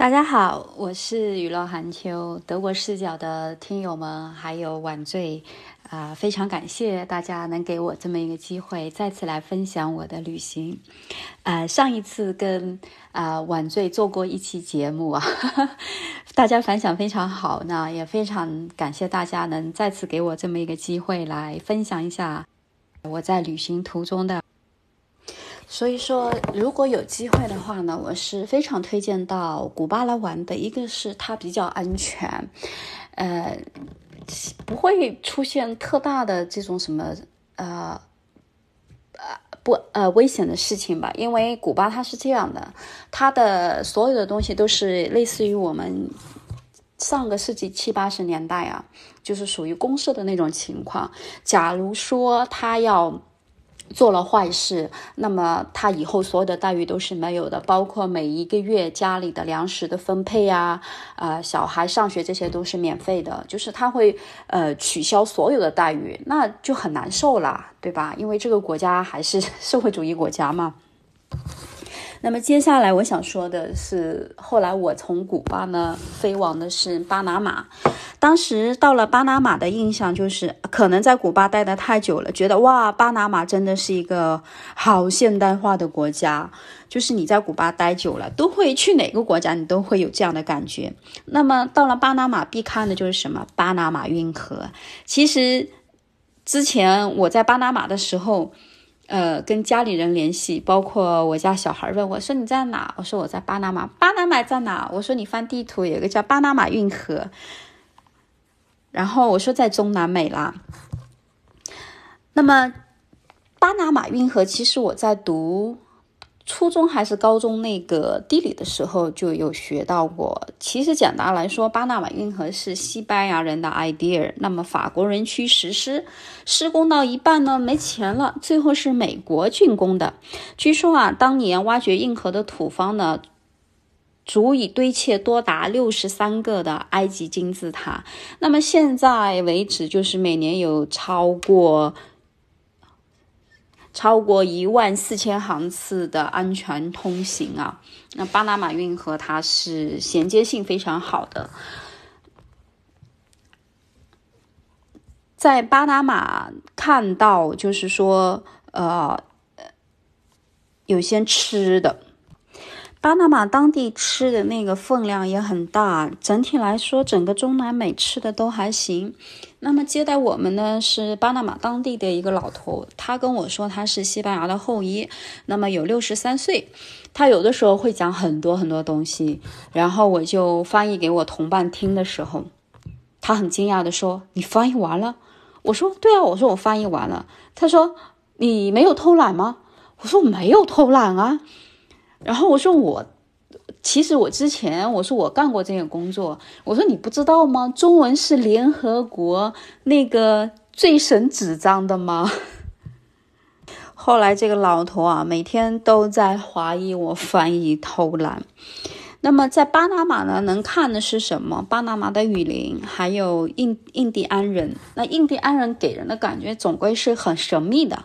大家好，我是雨落寒秋，德国视角的听友们，还有晚醉啊、非常感谢大家能给我这么一个机会，再次来分享我的旅行。呃，上一次跟啊、晚醉做过一期节目啊，大家反响非常好，那也非常感谢大家能再次给我这么一个机会来分享一下我在旅行途中的。所以说，如果有机会的话呢，我是非常推荐到古巴来玩的。一个是它比较安全，呃，不会出现特大的这种什么呃呃不呃危险的事情吧？因为古巴它是这样的，它的所有的东西都是类似于我们上个世纪七八十年代啊，就是属于公社的那种情况。假如说他要做了坏事，那么他以后所有的待遇都是没有的，包括每一个月家里的粮食的分配啊，呃，小孩上学这些都是免费的，就是他会呃取消所有的待遇，那就很难受啦，对吧？因为这个国家还是 社会主义国家嘛。那么接下来我想说的是，后来我从古巴呢飞往的是巴拿马。当时到了巴拿马的印象就是，可能在古巴待得太久了，觉得哇，巴拿马真的是一个好现代化的国家。就是你在古巴待久了，都会去哪个国家，你都会有这样的感觉。那么到了巴拿马，必看的就是什么？巴拿马运河。其实之前我在巴拿马的时候。呃，跟家里人联系，包括我家小孩问我说你在哪？我说我在巴拿马。巴拿马在哪？我说你翻地图，有一个叫巴拿马运河。然后我说在中南美啦。那么巴拿马运河，其实我在读初中还是高中那个地理的时候就有学到过。其实简单来说，巴拿马运河是西班牙人的 idea，那么法国人去实施，施工到一半呢没钱了，最后是美国竣工的。据说啊，当年挖掘运河的土方呢。足以堆砌多达六十三个的埃及金字塔。那么现在为止，就是每年有超过超过一万四千航次的安全通行啊。那巴拿马运河它是衔接性非常好的，在巴拿马看到就是说，呃，有些吃的。巴拿马当地吃的那个分量也很大，整体来说，整个中南美吃的都还行。那么接待我们呢是巴拿马当地的一个老头，他跟我说他是西班牙的后裔，那么有六十三岁，他有的时候会讲很多很多东西，然后我就翻译给我同伴听的时候，他很惊讶的说：“你翻译完了？”我说：“对啊，我说我翻译完了。”他说：“你没有偷懒吗？”我说：“没有偷懒啊。”然后我说我，其实我之前我说我干过这个工作，我说你不知道吗？中文是联合国那个最审纸张的吗？后来这个老头啊，每天都在怀疑我翻译偷懒。那么在巴拿马呢，能看的是什么？巴拿马的雨林，还有印印第安人。那印第安人给人的感觉总归是很神秘的。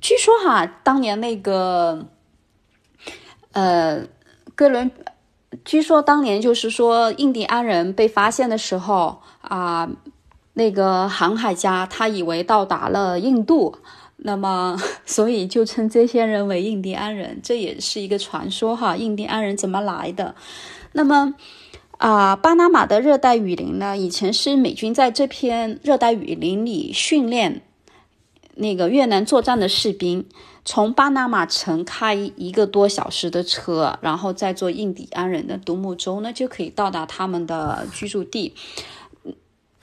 据说哈，当年那个。呃，哥伦，据说当年就是说印第安人被发现的时候啊，那个航海家他以为到达了印度，那么 所以就称这些人为印第安人，这也是一个传说哈。印第安人怎么来的？那么啊，巴拿马的热带雨林呢，以前是美军在这片热带雨林里训练那个越南作战的士兵。从巴拿马城开一个多小时的车，然后再坐印第安人的独木舟呢，就可以到达他们的居住地。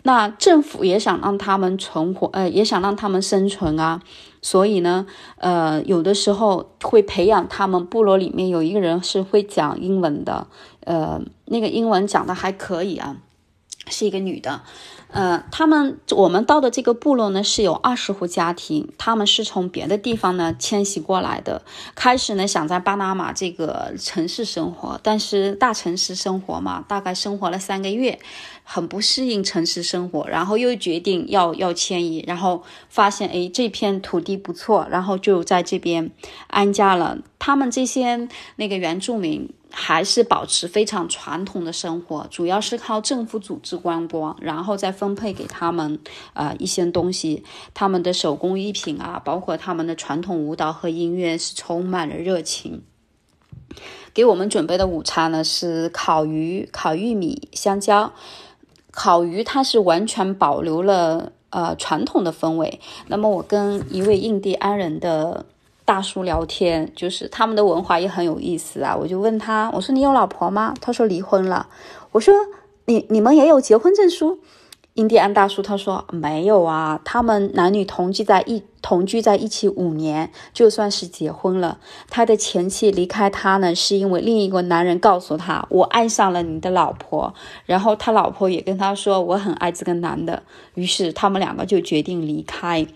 那政府也想让他们存活，呃，也想让他们生存啊，所以呢，呃，有的时候会培养他们部落里面有一个人是会讲英文的，呃，那个英文讲的还可以啊，是一个女的。呃，他们我们到的这个部落呢是有二十户家庭，他们是从别的地方呢迁徙过来的。开始呢想在巴拿马这个城市生活，但是大城市生活嘛，大概生活了三个月，很不适应城市生活，然后又决定要要迁移，然后发现哎这片土地不错，然后就在这边安家了。他们这些那个原住民。还是保持非常传统的生活，主要是靠政府组织观光，然后再分配给他们啊一些东西，他们的手工艺品啊，包括他们的传统舞蹈和音乐是充满了热情。给我们准备的午餐呢是烤鱼、烤玉米、香蕉。烤鱼它是完全保留了呃传统的氛围。那么我跟一位印第安人的。大叔聊天，就是他们的文化也很有意思啊。我就问他，我说你有老婆吗？他说离婚了。我说你你们也有结婚证书？印第安大叔他说没有啊，他们男女同居在一同居在一起五年，就算是结婚了。他的前妻离开他呢，是因为另一个男人告诉他我爱上了你的老婆，然后他老婆也跟他说我很爱这个男的，于是他们两个就决定离开。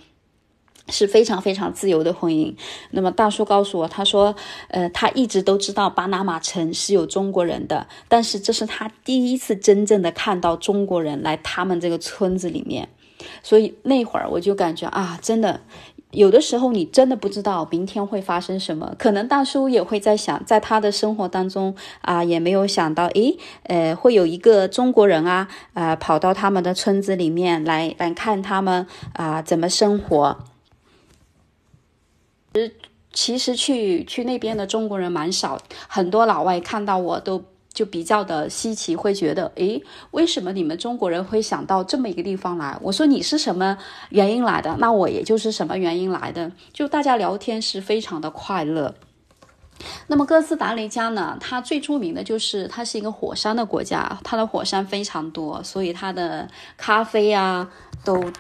是非常非常自由的婚姻。那么大叔告诉我，他说，呃，他一直都知道巴拿马城是有中国人的，但是这是他第一次真正的看到中国人来他们这个村子里面。所以那会儿我就感觉啊，真的，有的时候你真的不知道明天会发生什么。可能大叔也会在想，在他的生活当中啊，也没有想到，诶，呃，会有一个中国人啊，啊，跑到他们的村子里面来来看他们啊怎么生活。实其实去去那边的中国人蛮少，很多老外看到我都就比较的稀奇，会觉得，诶，为什么你们中国人会想到这么一个地方来？我说你是什么原因来的？那我也就是什么原因来的。就大家聊天是非常的快乐。那么哥斯达黎加呢？它最著名的就是它是一个火山的国家，它的火山非常多，所以它的咖啡啊都。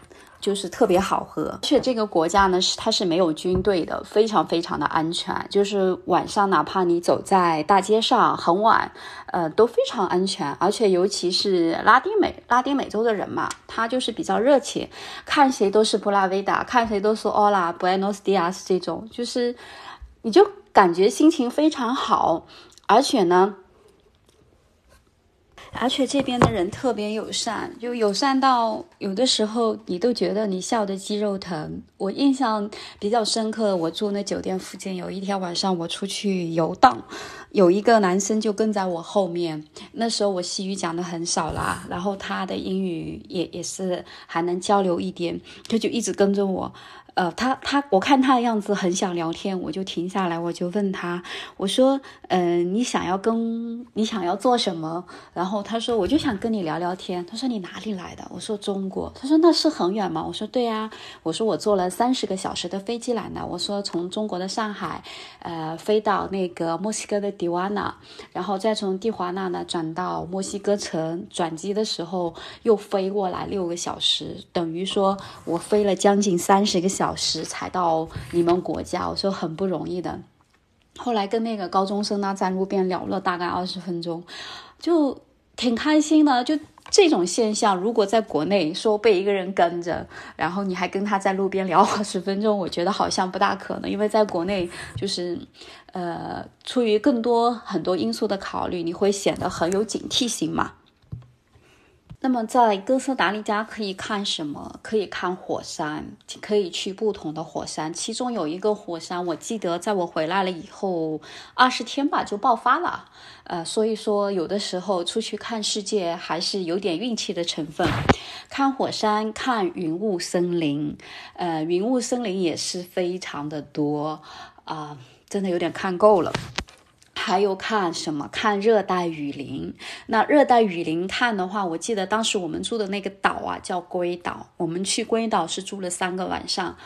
就是特别好喝，而且这个国家呢是它是没有军队的，非常非常的安全。就是晚上哪怕你走在大街上很晚，呃都非常安全。而且尤其是拉丁美拉丁美洲的人嘛，他就是比较热情，看谁都是布拉维达，看谁都是 Hola Buenos Dias 这种，就是你就感觉心情非常好，而且呢。而且这边的人特别友善，就友善到有的时候你都觉得你笑的肌肉疼。我印象比较深刻，我住那酒店附近，有一天晚上我出去游荡，有一个男生就跟在我后面。那时候我西语讲的很少啦，然后他的英语也也是还能交流一点，他就一直跟着我。呃，他他，我看他的样子很想聊天，我就停下来，我就问他，我说，嗯，你想要跟你想要做什么？然后他说，我就想跟你聊聊天。他说你哪里来的？我说中国。他说那是很远吗？我说对呀。我说我坐了三十个小时的飞机来的。我说从中国的上海，呃，飞到那个墨西哥的蒂瓦纳，然后再从蒂华纳呢转到墨西哥城，转机的时候又飞过来六个小时，等于说我飞了将近三十个小。小时才到你们国家，我说很不容易的。后来跟那个高中生呢在路边聊了大概二十分钟，就挺开心的。就这种现象，如果在国内说被一个人跟着，然后你还跟他在路边聊二十分钟，我觉得好像不大可能。因为在国内，就是呃，出于更多很多因素的考虑，你会显得很有警惕性嘛。那么在哥斯达黎加可以看什么？可以看火山，可以去不同的火山。其中有一个火山，我记得在我回来了以后二十天吧就爆发了。呃，所以说有的时候出去看世界还是有点运气的成分。看火山，看云雾森林，呃，云雾森林也是非常的多啊，真的有点看够了。还有看什么？看热带雨林。那热带雨林看的话，我记得当时我们住的那个岛啊，叫龟岛。我们去龟岛是住了三个晚上。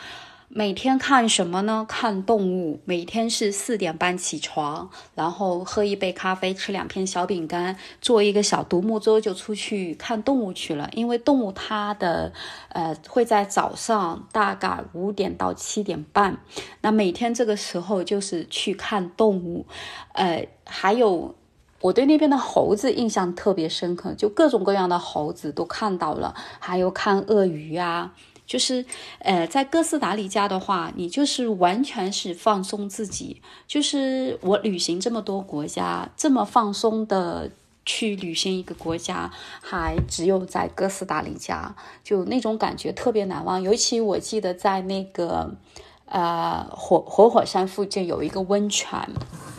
每天看什么呢？看动物。每天是四点半起床，然后喝一杯咖啡，吃两片小饼干，做一个小独木舟就出去看动物去了。因为动物它的呃会在早上大概五点到七点半，那每天这个时候就是去看动物。呃，还有我对那边的猴子印象特别深刻，就各种各样的猴子都看到了，还有看鳄鱼啊。就是，呃，在哥斯达黎加的话，你就是完全是放松自己。就是我旅行这么多国家，这么放松的去旅行一个国家，还只有在哥斯达黎加，就那种感觉特别难忘。尤其我记得在那个。呃，火火火山附近有一个温泉，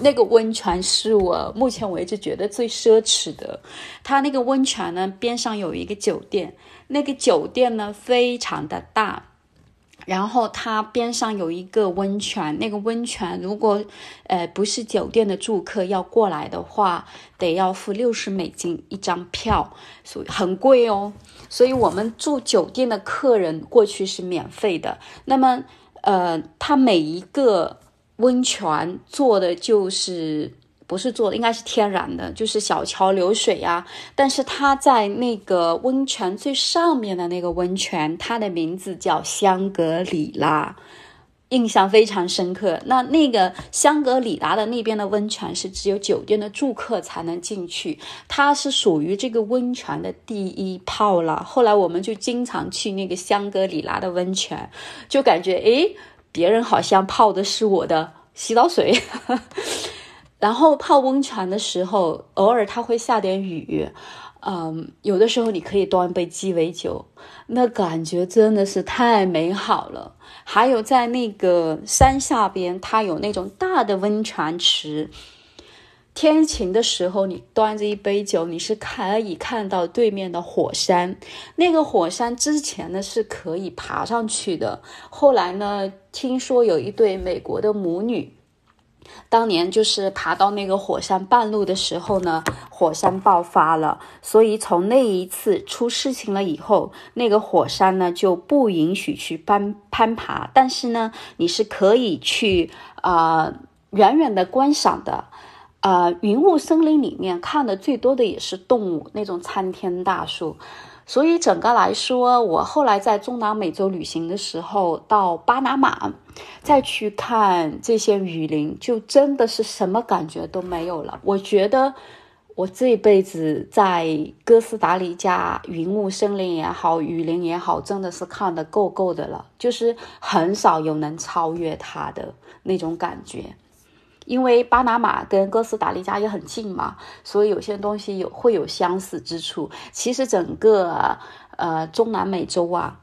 那个温泉是我目前为止觉得最奢侈的。它那个温泉呢，边上有一个酒店，那个酒店呢非常的大，然后它边上有一个温泉，那个温泉如果呃不是酒店的住客要过来的话，得要付六十美金一张票，所以很贵哦。所以我们住酒店的客人过去是免费的。那么。呃，它每一个温泉做的就是不是做的，应该是天然的，就是小桥流水呀。但是它在那个温泉最上面的那个温泉，它的名字叫香格里拉，印象非常深刻。那那个香格里拉的那边的温泉是只有酒店的住客才能进去，它是属于这个温泉的第一泡了。后来我们就经常去那个香格里拉的温泉，就感觉诶。别人好像泡的是我的洗澡水，然后泡温泉的时候，偶尔它会下点雨，嗯，有的时候你可以端杯鸡尾酒，那感觉真的是太美好了。还有在那个山下边，它有那种大的温泉池。天晴的时候，你端着一杯酒，你是可以看到对面的火山。那个火山之前呢是可以爬上去的，后来呢，听说有一对美国的母女，当年就是爬到那个火山半路的时候呢，火山爆发了，所以从那一次出事情了以后，那个火山呢就不允许去攀攀爬，但是呢，你是可以去啊远远的观赏的。呃，云雾森林里面看的最多的也是动物，那种参天大树。所以整个来说，我后来在中南美洲旅行的时候，到巴拿马再去看这些雨林，就真的是什么感觉都没有了。我觉得我这辈子在哥斯达黎加云雾森林也好，雨林也好，真的是看的够够的了，就是很少有能超越它的那种感觉。因为巴拿马跟哥斯达黎加也很近嘛，所以有些东西有会有相似之处。其实整个呃中南美洲啊，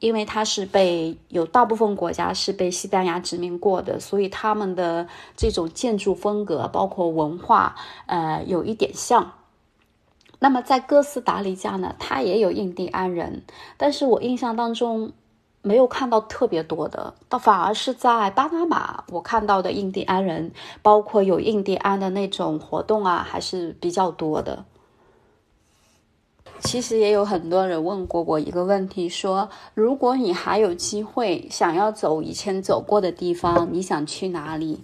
因为它是被有大部分国家是被西班牙殖民过的，所以他们的这种建筑风格包括文化呃有一点像。那么在哥斯达黎加呢，它也有印第安人，但是我印象当中。没有看到特别多的，倒反而是在巴拿马，我看到的印第安人，包括有印第安的那种活动啊，还是比较多的。其实也有很多人问过我一个问题，说如果你还有机会想要走以前走过的地方，你想去哪里？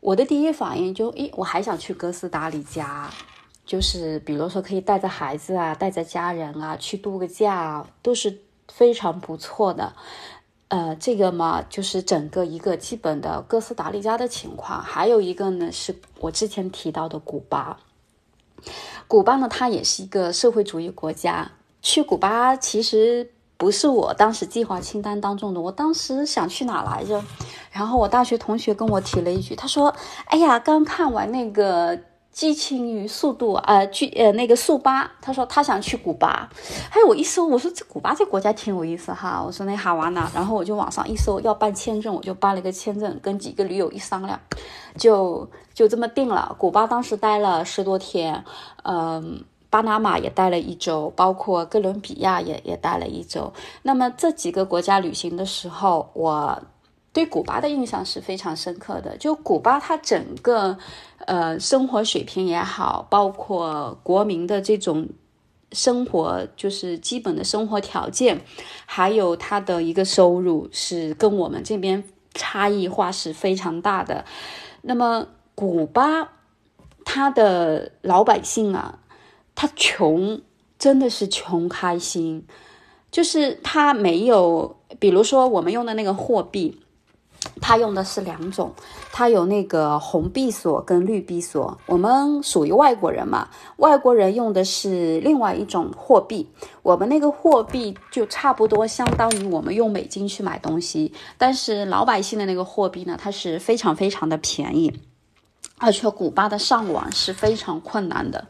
我的第一反应就，诶，我还想去哥斯达黎加，就是比如说可以带着孩子啊，带着家人啊去度个假，都是。非常不错的，呃，这个嘛，就是整个一个基本的哥斯达黎加的情况。还有一个呢，是我之前提到的古巴。古巴呢，它也是一个社会主义国家。去古巴其实不是我当时计划清单当中的。我当时想去哪来着？然后我大学同学跟我提了一句，他说：“哎呀，刚看完那个。”激情与速度，呃，去呃那个速八，他说他想去古巴，还有我一搜，我说这古巴这国家挺有意思哈，我说那好玩呢，然后我就网上一搜要办签证，我就办了一个签证，跟几个驴友一商量，就就这么定了。古巴当时待了十多天，嗯，巴拿马也待了一周，包括哥伦比亚也也待了一周。那么这几个国家旅行的时候，我。对古巴的印象是非常深刻的。就古巴，它整个呃生活水平也好，包括国民的这种生活，就是基本的生活条件，还有它的一个收入，是跟我们这边差异化是非常大的。那么，古巴它的老百姓啊，他穷真的是穷开心，就是他没有，比如说我们用的那个货币。它用的是两种，它有那个红币锁跟绿币锁。我们属于外国人嘛，外国人用的是另外一种货币。我们那个货币就差不多相当于我们用美金去买东西，但是老百姓的那个货币呢，它是非常非常的便宜，而且古巴的上网是非常困难的。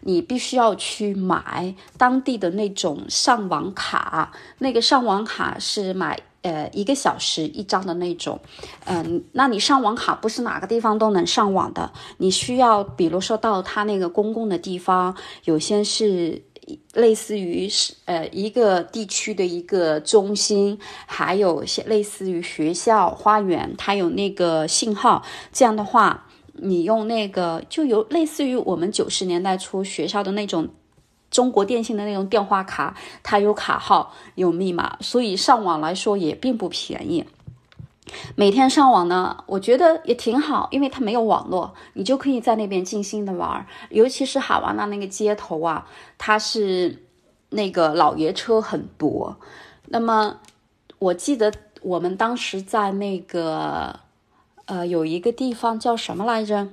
你必须要去买当地的那种上网卡，那个上网卡是买呃一个小时一张的那种，嗯，那你上网卡不是哪个地方都能上网的，你需要比如说到他那个公共的地方，有些是类似于是呃一个地区的一个中心，还有些类似于学校花园，它有那个信号，这样的话。你用那个就有类似于我们九十年代初学校的那种中国电信的那种电话卡，它有卡号有密码，所以上网来说也并不便宜。每天上网呢，我觉得也挺好，因为它没有网络，你就可以在那边静心的玩。尤其是哈瓦那那个街头啊，它是那个老爷车很多。那么我记得我们当时在那个。呃，有一个地方叫什么来着？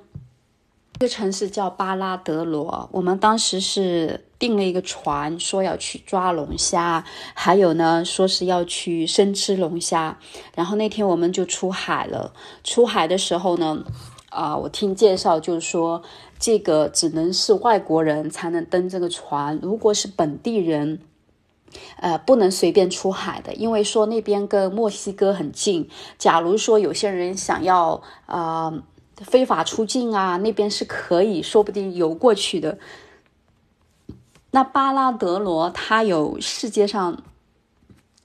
这个城市叫巴拉德罗。我们当时是订了一个船，说要去抓龙虾，还有呢，说是要去生吃龙虾。然后那天我们就出海了。出海的时候呢，啊，我听介绍就是说，这个只能是外国人才能登这个船，如果是本地人。呃，不能随便出海的，因为说那边跟墨西哥很近。假如说有些人想要呃非法出境啊，那边是可以说不定游过去的。那巴拉德罗它有世界上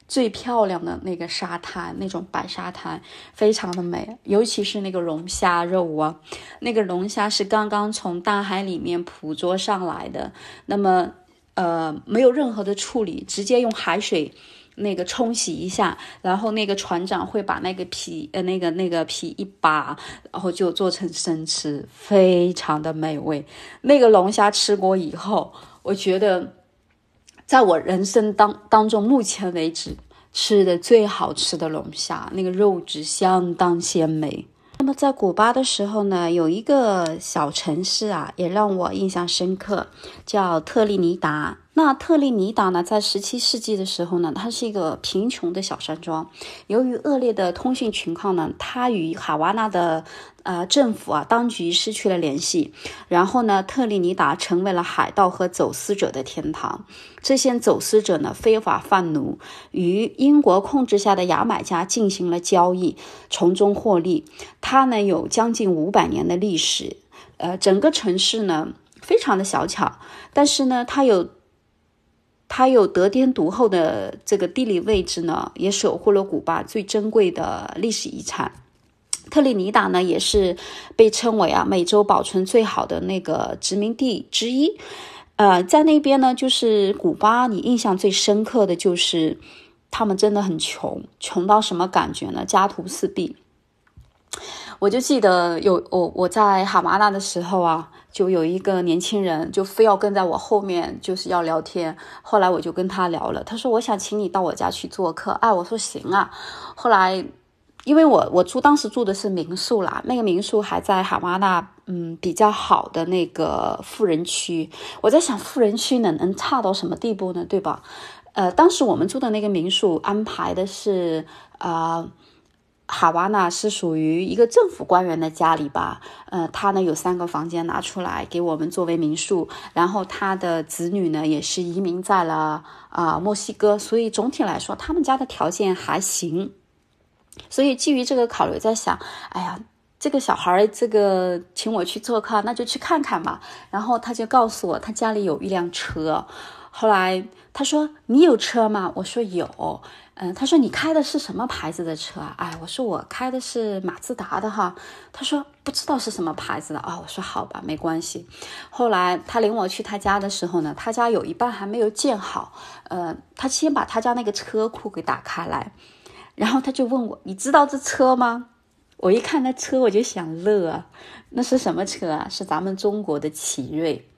最漂亮的那个沙滩，那种白沙滩，非常的美，尤其是那个龙虾肉啊，那个龙虾是刚刚从大海里面捕捉上来的，那么。呃，没有任何的处理，直接用海水那个冲洗一下，然后那个船长会把那个皮呃那个那个皮一扒，然后就做成生吃，非常的美味。那个龙虾吃过以后，我觉得在我人生当当中目前为止吃的最好吃的龙虾，那个肉质相当鲜美。在古巴的时候呢，有一个小城市啊，也让我印象深刻，叫特立尼达。那特立尼达呢，在十七世纪的时候呢，它是一个贫穷的小山庄。由于恶劣的通讯情况呢，它与哈瓦那的呃政府啊当局失去了联系。然后呢，特立尼达成为了海盗和走私者的天堂。这些走私者呢，非法贩奴，与英国控制下的牙买加进行了交易，从中获利。它呢，有将近五百年的历史。呃，整个城市呢，非常的小巧，但是呢，它有。它有得天独厚的这个地理位置呢，也守护了古巴最珍贵的历史遗产。特立尼达呢，也是被称为啊美洲保存最好的那个殖民地之一。呃，在那边呢，就是古巴，你印象最深刻的就是他们真的很穷，穷到什么感觉呢？家徒四壁。我就记得有我我在哈马那的时候啊。就有一个年轻人，就非要跟在我后面，就是要聊天。后来我就跟他聊了，他说：“我想请你到我家去做客。”哎，我说行啊。后来，因为我我住当时住的是民宿啦，那个民宿还在哈瓦那，嗯，比较好的那个富人区。我在想，富人区能能差到什么地步呢？对吧？呃，当时我们住的那个民宿安排的是啊。哈瓦那是属于一个政府官员的家里吧，呃，他呢有三个房间拿出来给我们作为民宿，然后他的子女呢也是移民在了啊墨西哥，所以总体来说他们家的条件还行。所以基于这个考虑，在想，哎呀，这个小孩这个请我去做客，那就去看看吧。然后他就告诉我，他家里有一辆车。后来他说：“你有车吗？”我说：“有。”嗯，他说你开的是什么牌子的车啊？哎，我说我开的是马自达的哈。他说不知道是什么牌子的啊。我说好吧，没关系。后来他领我去他家的时候呢，他家有一半还没有建好。呃，他先把他家那个车库给打开来，然后他就问我，你知道这车吗？我一看那车，我就想乐啊，那是什么车啊？是咱们中国的奇瑞。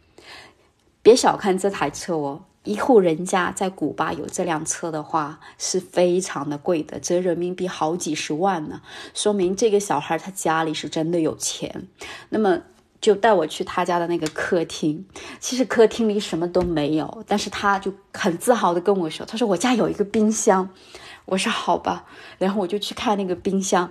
别小看这台车哦。一户人家在古巴有这辆车的话，是非常的贵的，折人民币好几十万呢。说明这个小孩他家里是真的有钱。那么就带我去他家的那个客厅，其实客厅里什么都没有，但是他就很自豪的跟我说：“他说我家有一个冰箱。”我说：“好吧。”然后我就去看那个冰箱，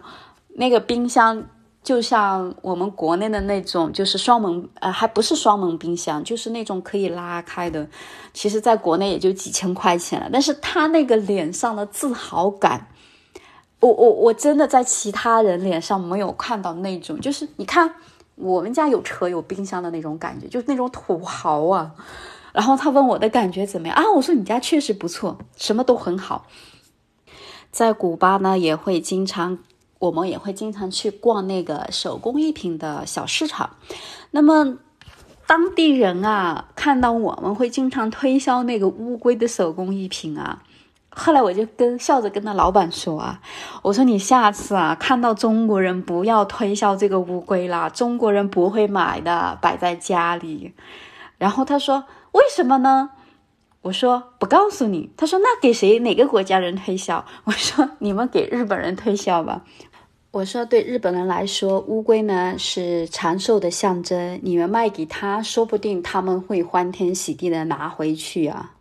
那个冰箱。就像我们国内的那种，就是双门，呃，还不是双门冰箱，就是那种可以拉开的。其实，在国内也就几千块钱了。但是他那个脸上的自豪感，我我我真的在其他人脸上没有看到那种，就是你看我们家有车有冰箱的那种感觉，就是那种土豪啊。然后他问我的感觉怎么样啊？我说你家确实不错，什么都很好。在古巴呢，也会经常，我们也会经常去逛那个手工艺品的小市场。那么当地人啊，看到我们会经常推销那个乌龟的手工艺品啊。后来我就跟笑着跟那老板说啊，我说你下次啊看到中国人不要推销这个乌龟啦，中国人不会买的，摆在家里。然后他说为什么呢？我说不告诉你。他说那给谁哪个国家人推销？我说你们给日本人推销吧。我说对日本人来说，乌龟呢是长寿的象征，你们卖给他，说不定他们会欢天喜地的拿回去啊。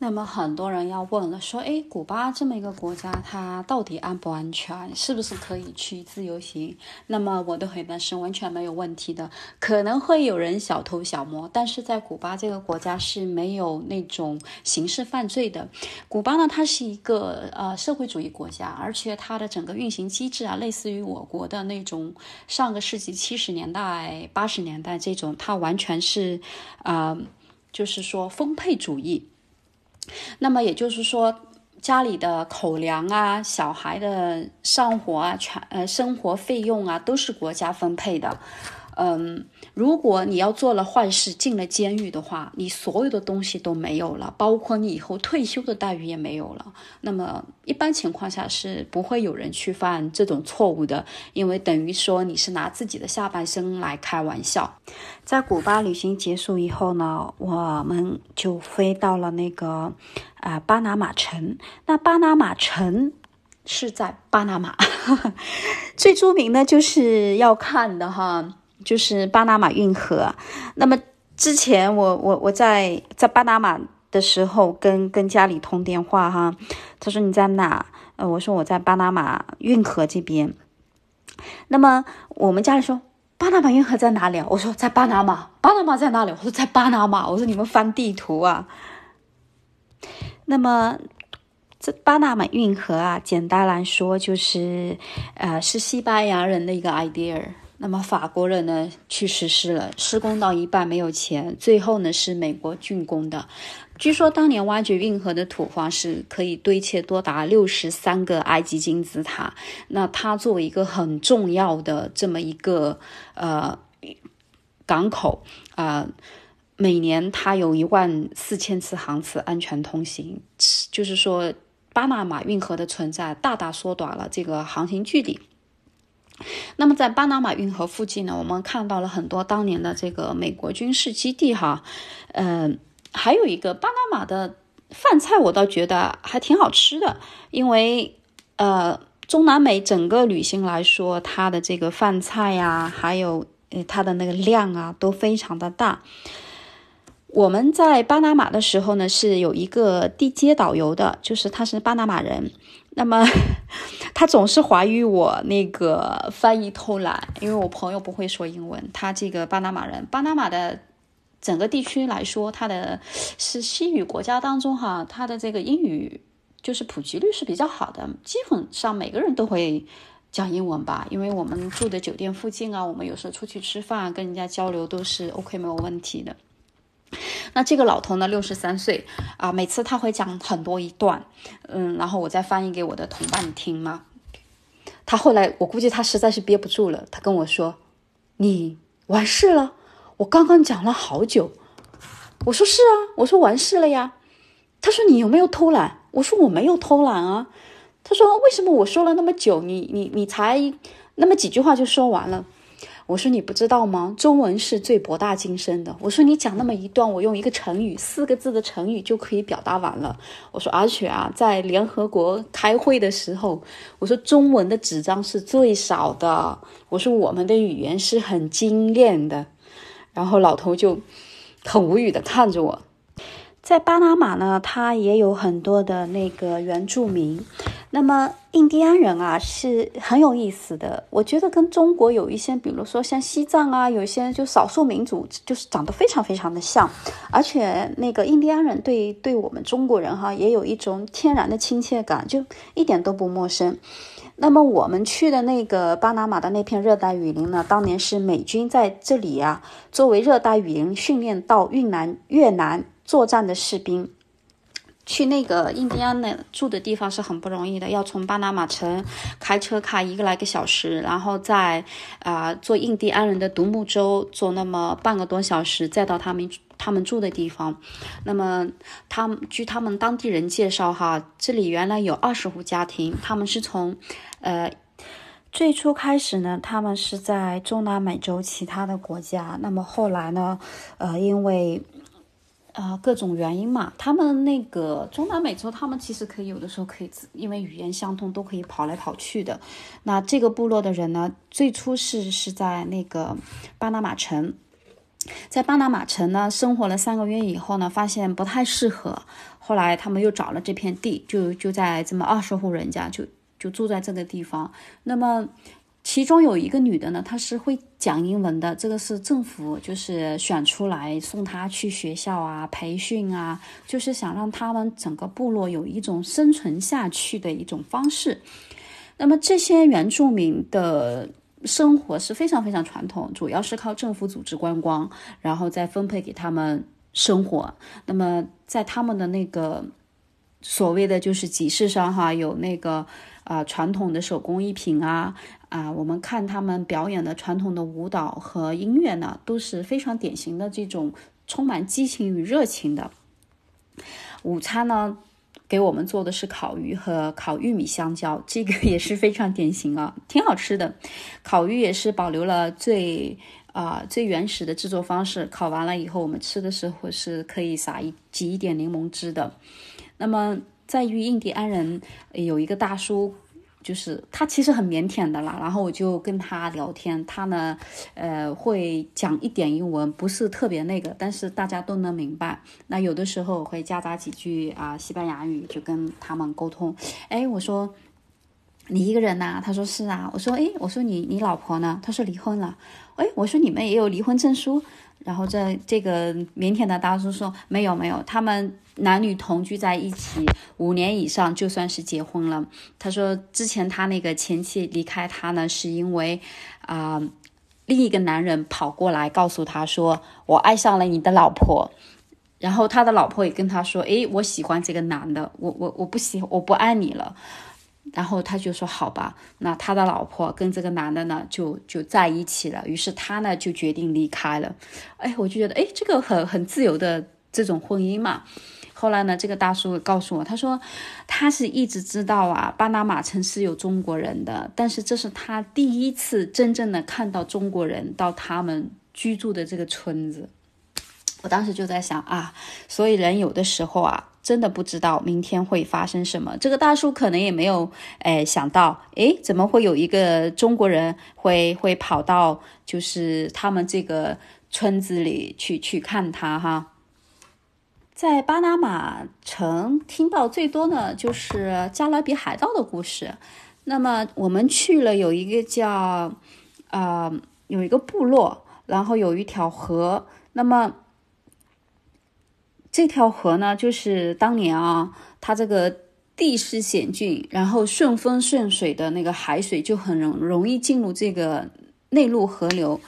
那么很多人要问了，说，哎，古巴这么一个国家，它到底安不安全？是不是可以去自由行？那么我的回答是完全没有问题的。可能会有人小偷小摸，但是在古巴这个国家是没有那种刑事犯罪的。古巴呢，它是一个呃社会主义国家，而且它的整个运行机制啊，类似于我国的那种上个世纪七十年代、八十年代这种，它完全是啊，就是说丰沛主义。那么也就是说，家里的口粮啊、小孩的上火啊、全呃生活费用啊，都是国家分配的。嗯，如果你要做了坏事进了监狱的话，你所有的东西都没有了，包括你以后退休的待遇也没有了。那么一般情况下是不会有人去犯这种错误的，因为等于说你是拿自己的下半生来开玩笑。在古巴旅行结束以后呢，我们就飞到了那个啊巴拿马城。那巴拿马城是在巴拿马，最著名的就是要看的哈。就是巴拿马运河。那么之前我我我在在巴拿马的时候，跟跟家里通电话哈，他说你在哪？呃，我说我在巴拿马运河这边。那么我们家里说巴拿马运河在哪里啊？我说在巴拿马。巴拿马在哪里？我说在巴拿马。我说你们翻地图啊。那么这巴拿马运河啊，简单来说就是，呃，是西班牙人的一个 idea。那么法国人呢去实施了，施工到一半没有钱，最后呢是美国竣工的。据说当年挖掘运河的土方是可以堆砌多达六十三个埃及金字塔。那它作为一个很重要的这么一个呃港口啊，每年它有一万四千次航次安全通行，就是说巴拿马运河的存在大大缩短了这个航行距离。那么在巴拿马运河附近呢，我们看到了很多当年的这个美国军事基地哈，嗯，还有一个巴拿马的饭菜，我倒觉得还挺好吃的，因为呃，中南美整个旅行来说，它的这个饭菜呀，还有呃它的那个量啊，都非常的大。我们在巴拿马的时候呢，是有一个地接导游的，就是他是巴拿马人。那么 他总是怀疑我那个翻译偷懒，因为我朋友不会说英文。他这个巴拿马人，巴拿马的整个地区来说，它的是西语国家当中哈，它的这个英语就是普及率是比较好的，基本上每个人都会讲英文吧。因为我们住的酒店附近啊，我们有时候出去吃饭跟人家交流都是 OK 没有问题的。那这个老头呢，六十三岁啊，每次他会讲很多一段，嗯，然后我再翻译给我的同伴听嘛。他后来，我估计他实在是憋不住了，他跟我说：“你完事了？我刚刚讲了好久。”我说：“是啊，我说完事了呀。”他说：“你有没有偷懒？”我说：“我没有偷懒啊。”他说：“为什么我说了那么久，你你你才那么几句话就说完了？”我说你不知道吗？中文是最博大精深的。我说你讲那么一段，我用一个成语，四个字的成语就可以表达完了。我说而且啊，在联合国开会的时候，我说中文的纸张是最少的。我说我们的语言是很精炼的。然后老头就很无语的看着我。在巴拿马呢，它也有很多的那个原住民。那么印第安人啊是很有意思的，我觉得跟中国有一些，比如说像西藏啊，有一些就少数民族，就是长得非常非常的像，而且那个印第安人对对我们中国人哈也有一种天然的亲切感，就一点都不陌生。那么我们去的那个巴拿马的那片热带雨林呢，当年是美军在这里啊，作为热带雨林训练到越南越南作战的士兵。去那个印第安的住的地方是很不容易的，要从巴拿马城开车开一个来个小时，然后再啊坐印第安人的独木舟坐那么半个多小时，再到他们他们住的地方。那么他们据他们当地人介绍哈，这里原来有二十户家庭，他们是从呃最初开始呢，他们是在中南美洲其他的国家，那么后来呢，呃因为。啊，各种原因嘛，他们那个中南美洲，他们其实可以有的时候可以，因为语言相通，都可以跑来跑去的。那这个部落的人呢，最初是是在那个巴拿马城，在巴拿马城呢生活了三个月以后呢，发现不太适合，后来他们又找了这片地，就就在这么二十户人家，就就住在这个地方。那么。其中有一个女的呢，她是会讲英文的，这个是政府就是选出来送她去学校啊培训啊，就是想让他们整个部落有一种生存下去的一种方式。那么这些原住民的生活是非常非常传统，主要是靠政府组织观光，然后再分配给他们生活。那么在他们的那个所谓的就是集市上哈，有那个。啊，传统的手工艺品啊，啊，我们看他们表演的传统的舞蹈和音乐呢，都是非常典型的这种充满激情与热情的。午餐呢，给我们做的是烤鱼和烤玉米香蕉，这个也是非常典型啊，挺好吃的。烤鱼也是保留了最啊最原始的制作方式，烤完了以后，我们吃的时候是可以撒一挤一点柠檬汁的。那么。在于印第安人有一个大叔，就是他其实很腼腆的啦。然后我就跟他聊天，他呢，呃，会讲一点英文，不是特别那个，但是大家都能明白。那有的时候我会夹杂几句啊西班牙语，就跟他们沟通。哎，我说你一个人呐？他说是啊。我说哎，我说你你老婆呢？他说离婚了。哎，我说你们也有离婚证书？然后这这个腼腆的大叔说没有没有，他们。男女同居在一起五年以上就算是结婚了。他说，之前他那个前妻离开他呢，是因为啊，另一个男人跑过来告诉他说：“我爱上了你的老婆。”然后他的老婆也跟他说：“诶，我喜欢这个男的，我我我不喜我不爱你了。”然后他就说：“好吧。”那他的老婆跟这个男的呢，就就在一起了。于是他呢就决定离开了。哎，我就觉得，哎，这个很很自由的这种婚姻嘛。后来呢，这个大叔告诉我，他说他是一直知道啊，巴拿马城是有中国人的，但是这是他第一次真正的看到中国人到他们居住的这个村子。我当时就在想啊，所以人有的时候啊，真的不知道明天会发生什么。这个大叔可能也没有哎想到，哎，怎么会有一个中国人会会跑到就是他们这个村子里去去看他哈。在巴拿马城听到最多呢就是加勒比海盗的故事。那么我们去了有一个叫啊有一个部落，然后有一条河。那么这条河呢，就是当年啊，它这个地势险峻，然后顺风顺水的那个海水就很容容易进入这个内陆河流。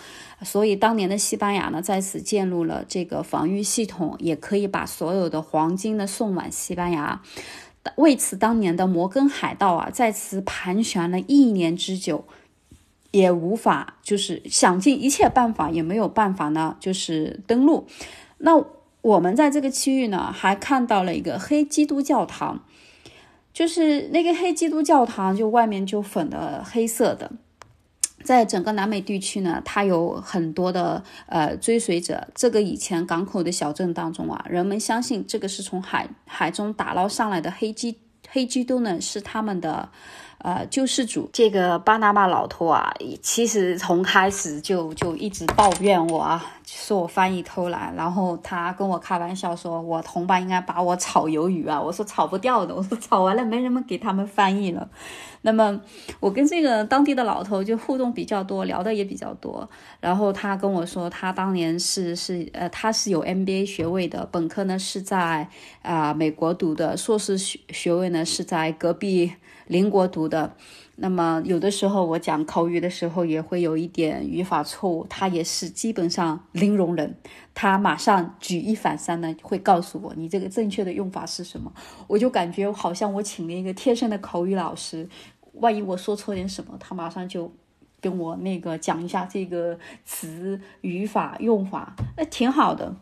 所以当年的西班牙呢，在此建立了这个防御系统，也可以把所有的黄金呢送往西班牙。为此，当年的摩根海盗啊，在此盘旋了一年之久，也无法就是想尽一切办法，也没有办法呢，就是登陆。那我们在这个区域呢，还看到了一个黑基督教堂，就是那个黑基督教堂，就外面就粉的黑色的。在整个南美地区呢，它有很多的呃追随者。这个以前港口的小镇当中啊，人们相信这个是从海海中打捞上来的黑基黑基督呢，是他们的。呃，救世主这个巴拿马老头啊，其实从开始就就一直抱怨我啊，说我翻译偷懒，然后他跟我开玩笑说，我同伴应该把我炒鱿鱼啊，我说炒不掉的，我说炒完了没人们给他们翻译了。那么我跟这个当地的老头就互动比较多，聊的也比较多，然后他跟我说，他当年是是呃，他是有 MBA 学位的，本科呢是在啊美国读的，硕士学学位呢是在隔壁。邻国读的，那么有的时候我讲口语的时候也会有一点语法错误，他也是基本上零容忍，他马上举一反三呢，会告诉我你这个正确的用法是什么。我就感觉好像我请了一个贴身的口语老师，万一我说错点什么，他马上就跟我那个讲一下这个词语法用法，哎，挺好的。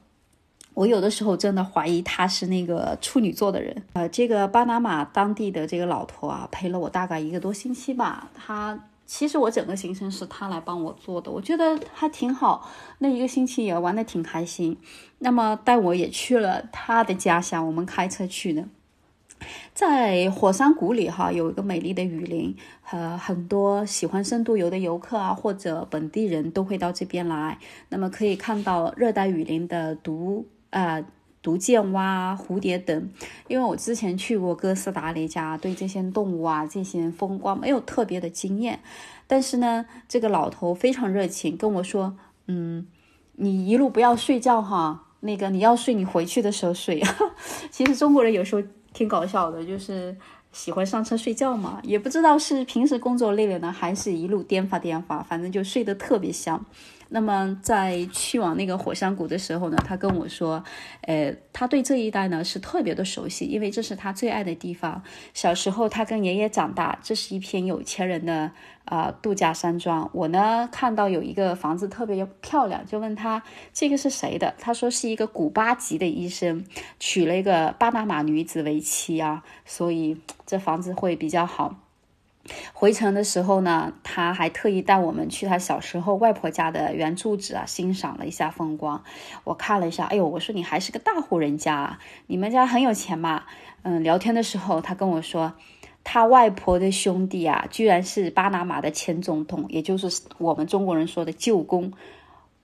我有的时候真的怀疑他是那个处女座的人。呃，这个巴拿马当地的这个老头啊，陪了我大概一个多星期吧。他其实我整个行程是他来帮我做的，我觉得还挺好。那一个星期也玩的挺开心。那么带我也去了他的家乡，我们开车去的，在火山谷里哈有一个美丽的雨林，呃，很多喜欢深度游的游客啊或者本地人都会到这边来。那么可以看到热带雨林的独。啊，毒箭蛙、蝴蝶等，因为我之前去过哥斯达黎加，对这些动物啊、这些风光没有特别的经验。但是呢，这个老头非常热情，跟我说：“嗯，你一路不要睡觉哈，那个你要睡，你回去的时候睡。”其实中国人有时候挺搞笑的，就是喜欢上车睡觉嘛，也不知道是平时工作累了呢，还是一路颠发颠发，反正就睡得特别香。那么在去往那个火山谷的时候呢，他跟我说，呃，他对这一带呢是特别的熟悉，因为这是他最爱的地方。小时候他跟爷爷长大，这是一片有钱人的啊度假山庄。我呢看到有一个房子特别漂亮，就问他这个是谁的？他说是一个古巴籍的医生娶了一个巴拿马女子为妻啊，所以这房子会比较好。回程的时候呢，他还特意带我们去他小时候外婆家的原住址啊，欣赏了一下风光。我看了一下，哎呦，我说你还是个大户人家，你们家很有钱嘛。嗯，聊天的时候，他跟我说，他外婆的兄弟啊，居然是巴拿马的前总统，也就是我们中国人说的舅公。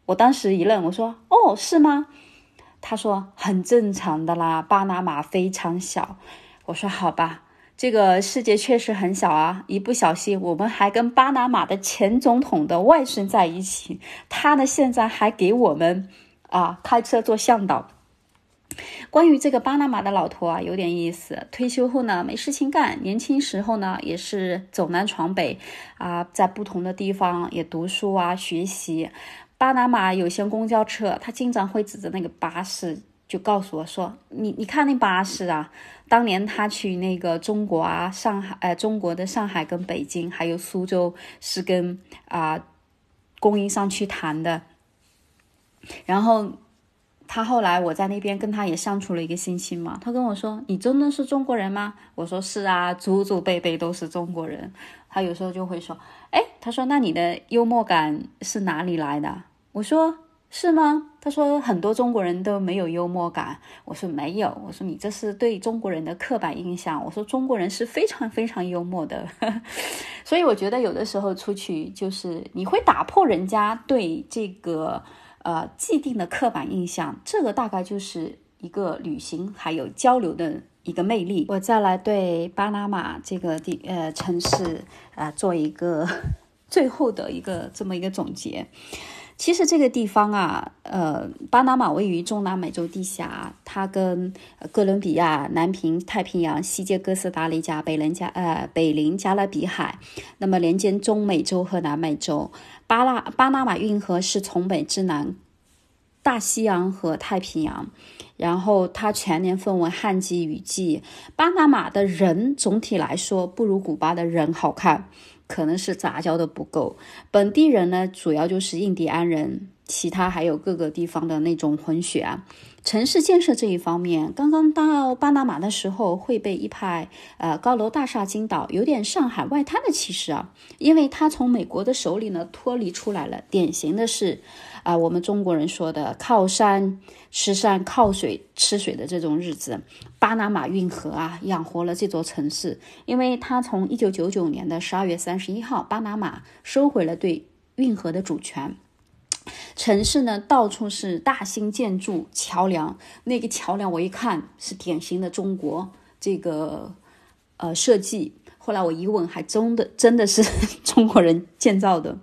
我当时一愣，我说，哦，是吗？他说很正常的啦，巴拿马非常小。我说好吧。这个世界确实很小啊！一不小心，我们还跟巴拿马的前总统的外孙在一起。他呢，现在还给我们啊开车做向导。关于这个巴拿马的老头啊，有点意思。退休后呢，没事情干；年轻时候呢，也是走南闯北啊，在不同的地方也读书啊，学习。巴拿马有些公交车，他经常会指着那个巴士。就告诉我说：“你你看那巴士啊，当年他去那个中国啊，上海，呃，中国的上海跟北京还有苏州是跟啊供应商去谈的。然后他后来我在那边跟他也相处了一个星期嘛，他跟我说：‘你真的是中国人吗？’我说：‘是啊，祖祖辈辈都是中国人。’他有时候就会说：‘哎，他说那你的幽默感是哪里来的？’我说。”是吗？他说很多中国人都没有幽默感。我说没有。我说你这是对中国人的刻板印象。我说中国人是非常非常幽默的。所以我觉得有的时候出去就是你会打破人家对这个呃既定的刻板印象，这个大概就是一个旅行还有交流的一个魅力。我再来对巴拿马这个地呃城市啊做一个 最后的一个这么一个总结。其实这个地方啊，呃，巴拿马位于中南美洲地峡，它跟哥伦比亚、南平太平洋、西接哥斯达黎加、北邻加呃北邻加勒比海，那么连接中美洲和南美洲。巴拉巴拿马运河是从北至南，大西洋和太平洋，然后它全年分为旱季、雨季。巴拿马的人总体来说不如古巴的人好看。可能是杂交的不够，本地人呢主要就是印第安人，其他还有各个地方的那种混血啊。城市建设这一方面，刚刚到巴拿马的时候会被一派呃高楼大厦惊倒，有点上海外滩的气势啊，因为他从美国的手里呢脱离出来了，典型的是。啊，我们中国人说的靠山吃山、靠水吃水的这种日子，巴拿马运河啊养活了这座城市，因为它从一九九九年的十二月三十一号，巴拿马收回了对运河的主权，城市呢到处是大型建筑、桥梁，那个桥梁我一看是典型的中国这个呃设计，后来我一问，还真的真的是 中国人建造的。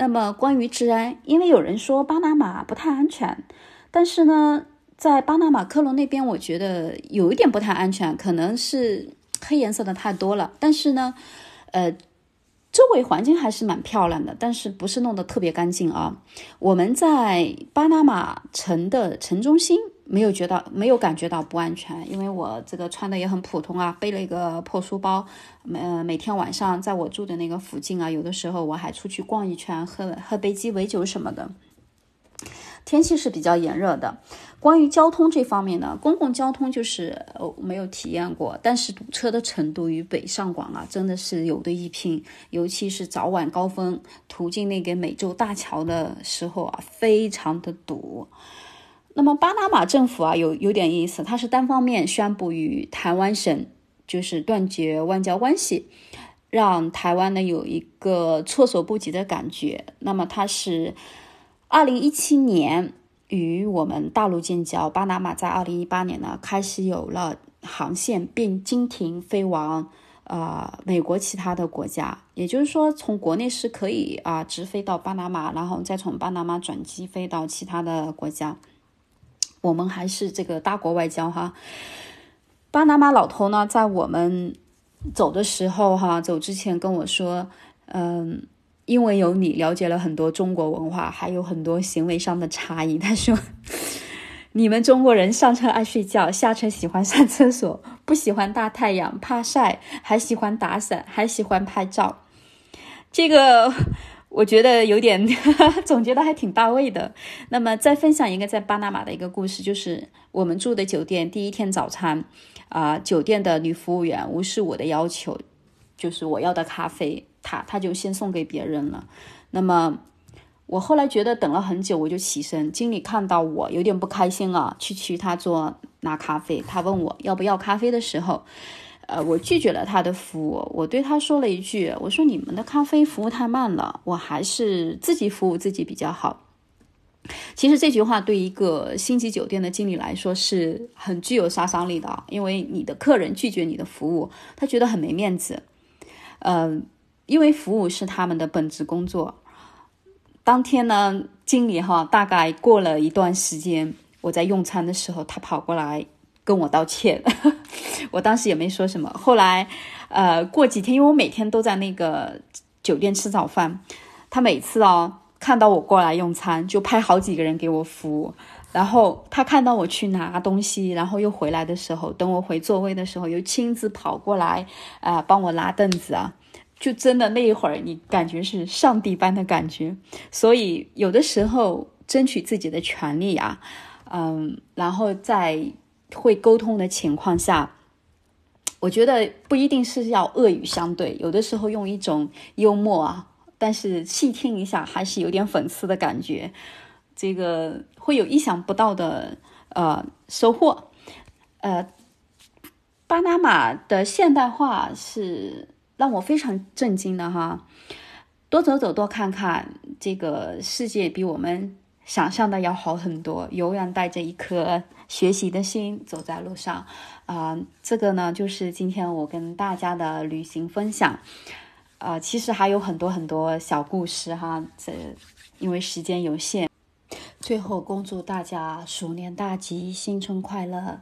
那么关于治安，因为有人说巴拿马不太安全，但是呢，在巴拿马科隆那边，我觉得有一点不太安全，可能是黑颜色的太多了。但是呢，呃，周围环境还是蛮漂亮的，但是不是弄得特别干净啊。我们在巴拿马城的城中心没有觉得没有感觉到不安全，因为我这个穿的也很普通啊，背了一个破书包，呃，每天晚上在我住的那个附近啊，有的时候我还出去逛一圈，喝喝杯鸡尾酒什么的。天气是比较炎热的。关于交通这方面呢，公共交通就是没有体验过，但是堵车的程度与北上广啊真的是有的一拼，尤其是早晚高峰，途经那个美洲大桥的时候啊，非常的堵。那么巴拿马政府啊有有点意思，它是单方面宣布与台湾省就是断绝外交关系，让台湾呢有一个措手不及的感觉。那么它是。二零一七年与我们大陆建交，巴拿马在二零一八年呢开始有了航线，并经停飞往啊美国其他的国家。也就是说，从国内是可以啊直飞到巴拿马，然后再从巴拿马转机飞到其他的国家。我们还是这个大国外交哈。巴拿马老头呢，在我们走的时候哈，走之前跟我说，嗯。因为有你，了解了很多中国文化，还有很多行为上的差异。他说：“ 你们中国人上车爱睡觉，下车喜欢上厕所，不喜欢大太阳，怕晒，还喜欢打伞，还喜欢拍照。”这个我觉得有点 总结的还挺到位的。那么再分享一个在巴拿马的一个故事，就是我们住的酒店第一天早餐，啊，酒店的女服务员无视我的要求，就是我要的咖啡。他他就先送给别人了，那么我后来觉得等了很久，我就起身。经理看到我有点不开心啊，去去他桌拿咖啡。他问我要不要咖啡的时候，呃，我拒绝了他的服务。我对他说了一句：“我说你们的咖啡服务太慢了，我还是自己服务自己比较好。”其实这句话对一个星级酒店的经理来说是很具有杀伤力的，因为你的客人拒绝你的服务，他觉得很没面子。嗯。因为服务是他们的本职工作。当天呢，经理哈，大概过了一段时间，我在用餐的时候，他跑过来跟我道歉。我当时也没说什么。后来，呃，过几天，因为我每天都在那个酒店吃早饭，他每次哦看到我过来用餐，就派好几个人给我服务。然后他看到我去拿东西，然后又回来的时候，等我回座位的时候，又亲自跑过来啊，帮我拉凳子啊。就真的那一会儿，你感觉是上帝般的感觉，所以有的时候争取自己的权利啊，嗯，然后在会沟通的情况下，我觉得不一定是要恶语相对，有的时候用一种幽默啊，但是细听一下还是有点讽刺的感觉，这个会有意想不到的呃收获，呃，巴拿马的现代化是。让我非常震惊的哈，多走走，多看看，这个世界比我们想象的要好很多。永远带着一颗学习的心走在路上，啊，这个呢就是今天我跟大家的旅行分享。啊，其实还有很多很多小故事哈，这因为时间有限，最后恭祝大家鼠年大吉，新春快乐。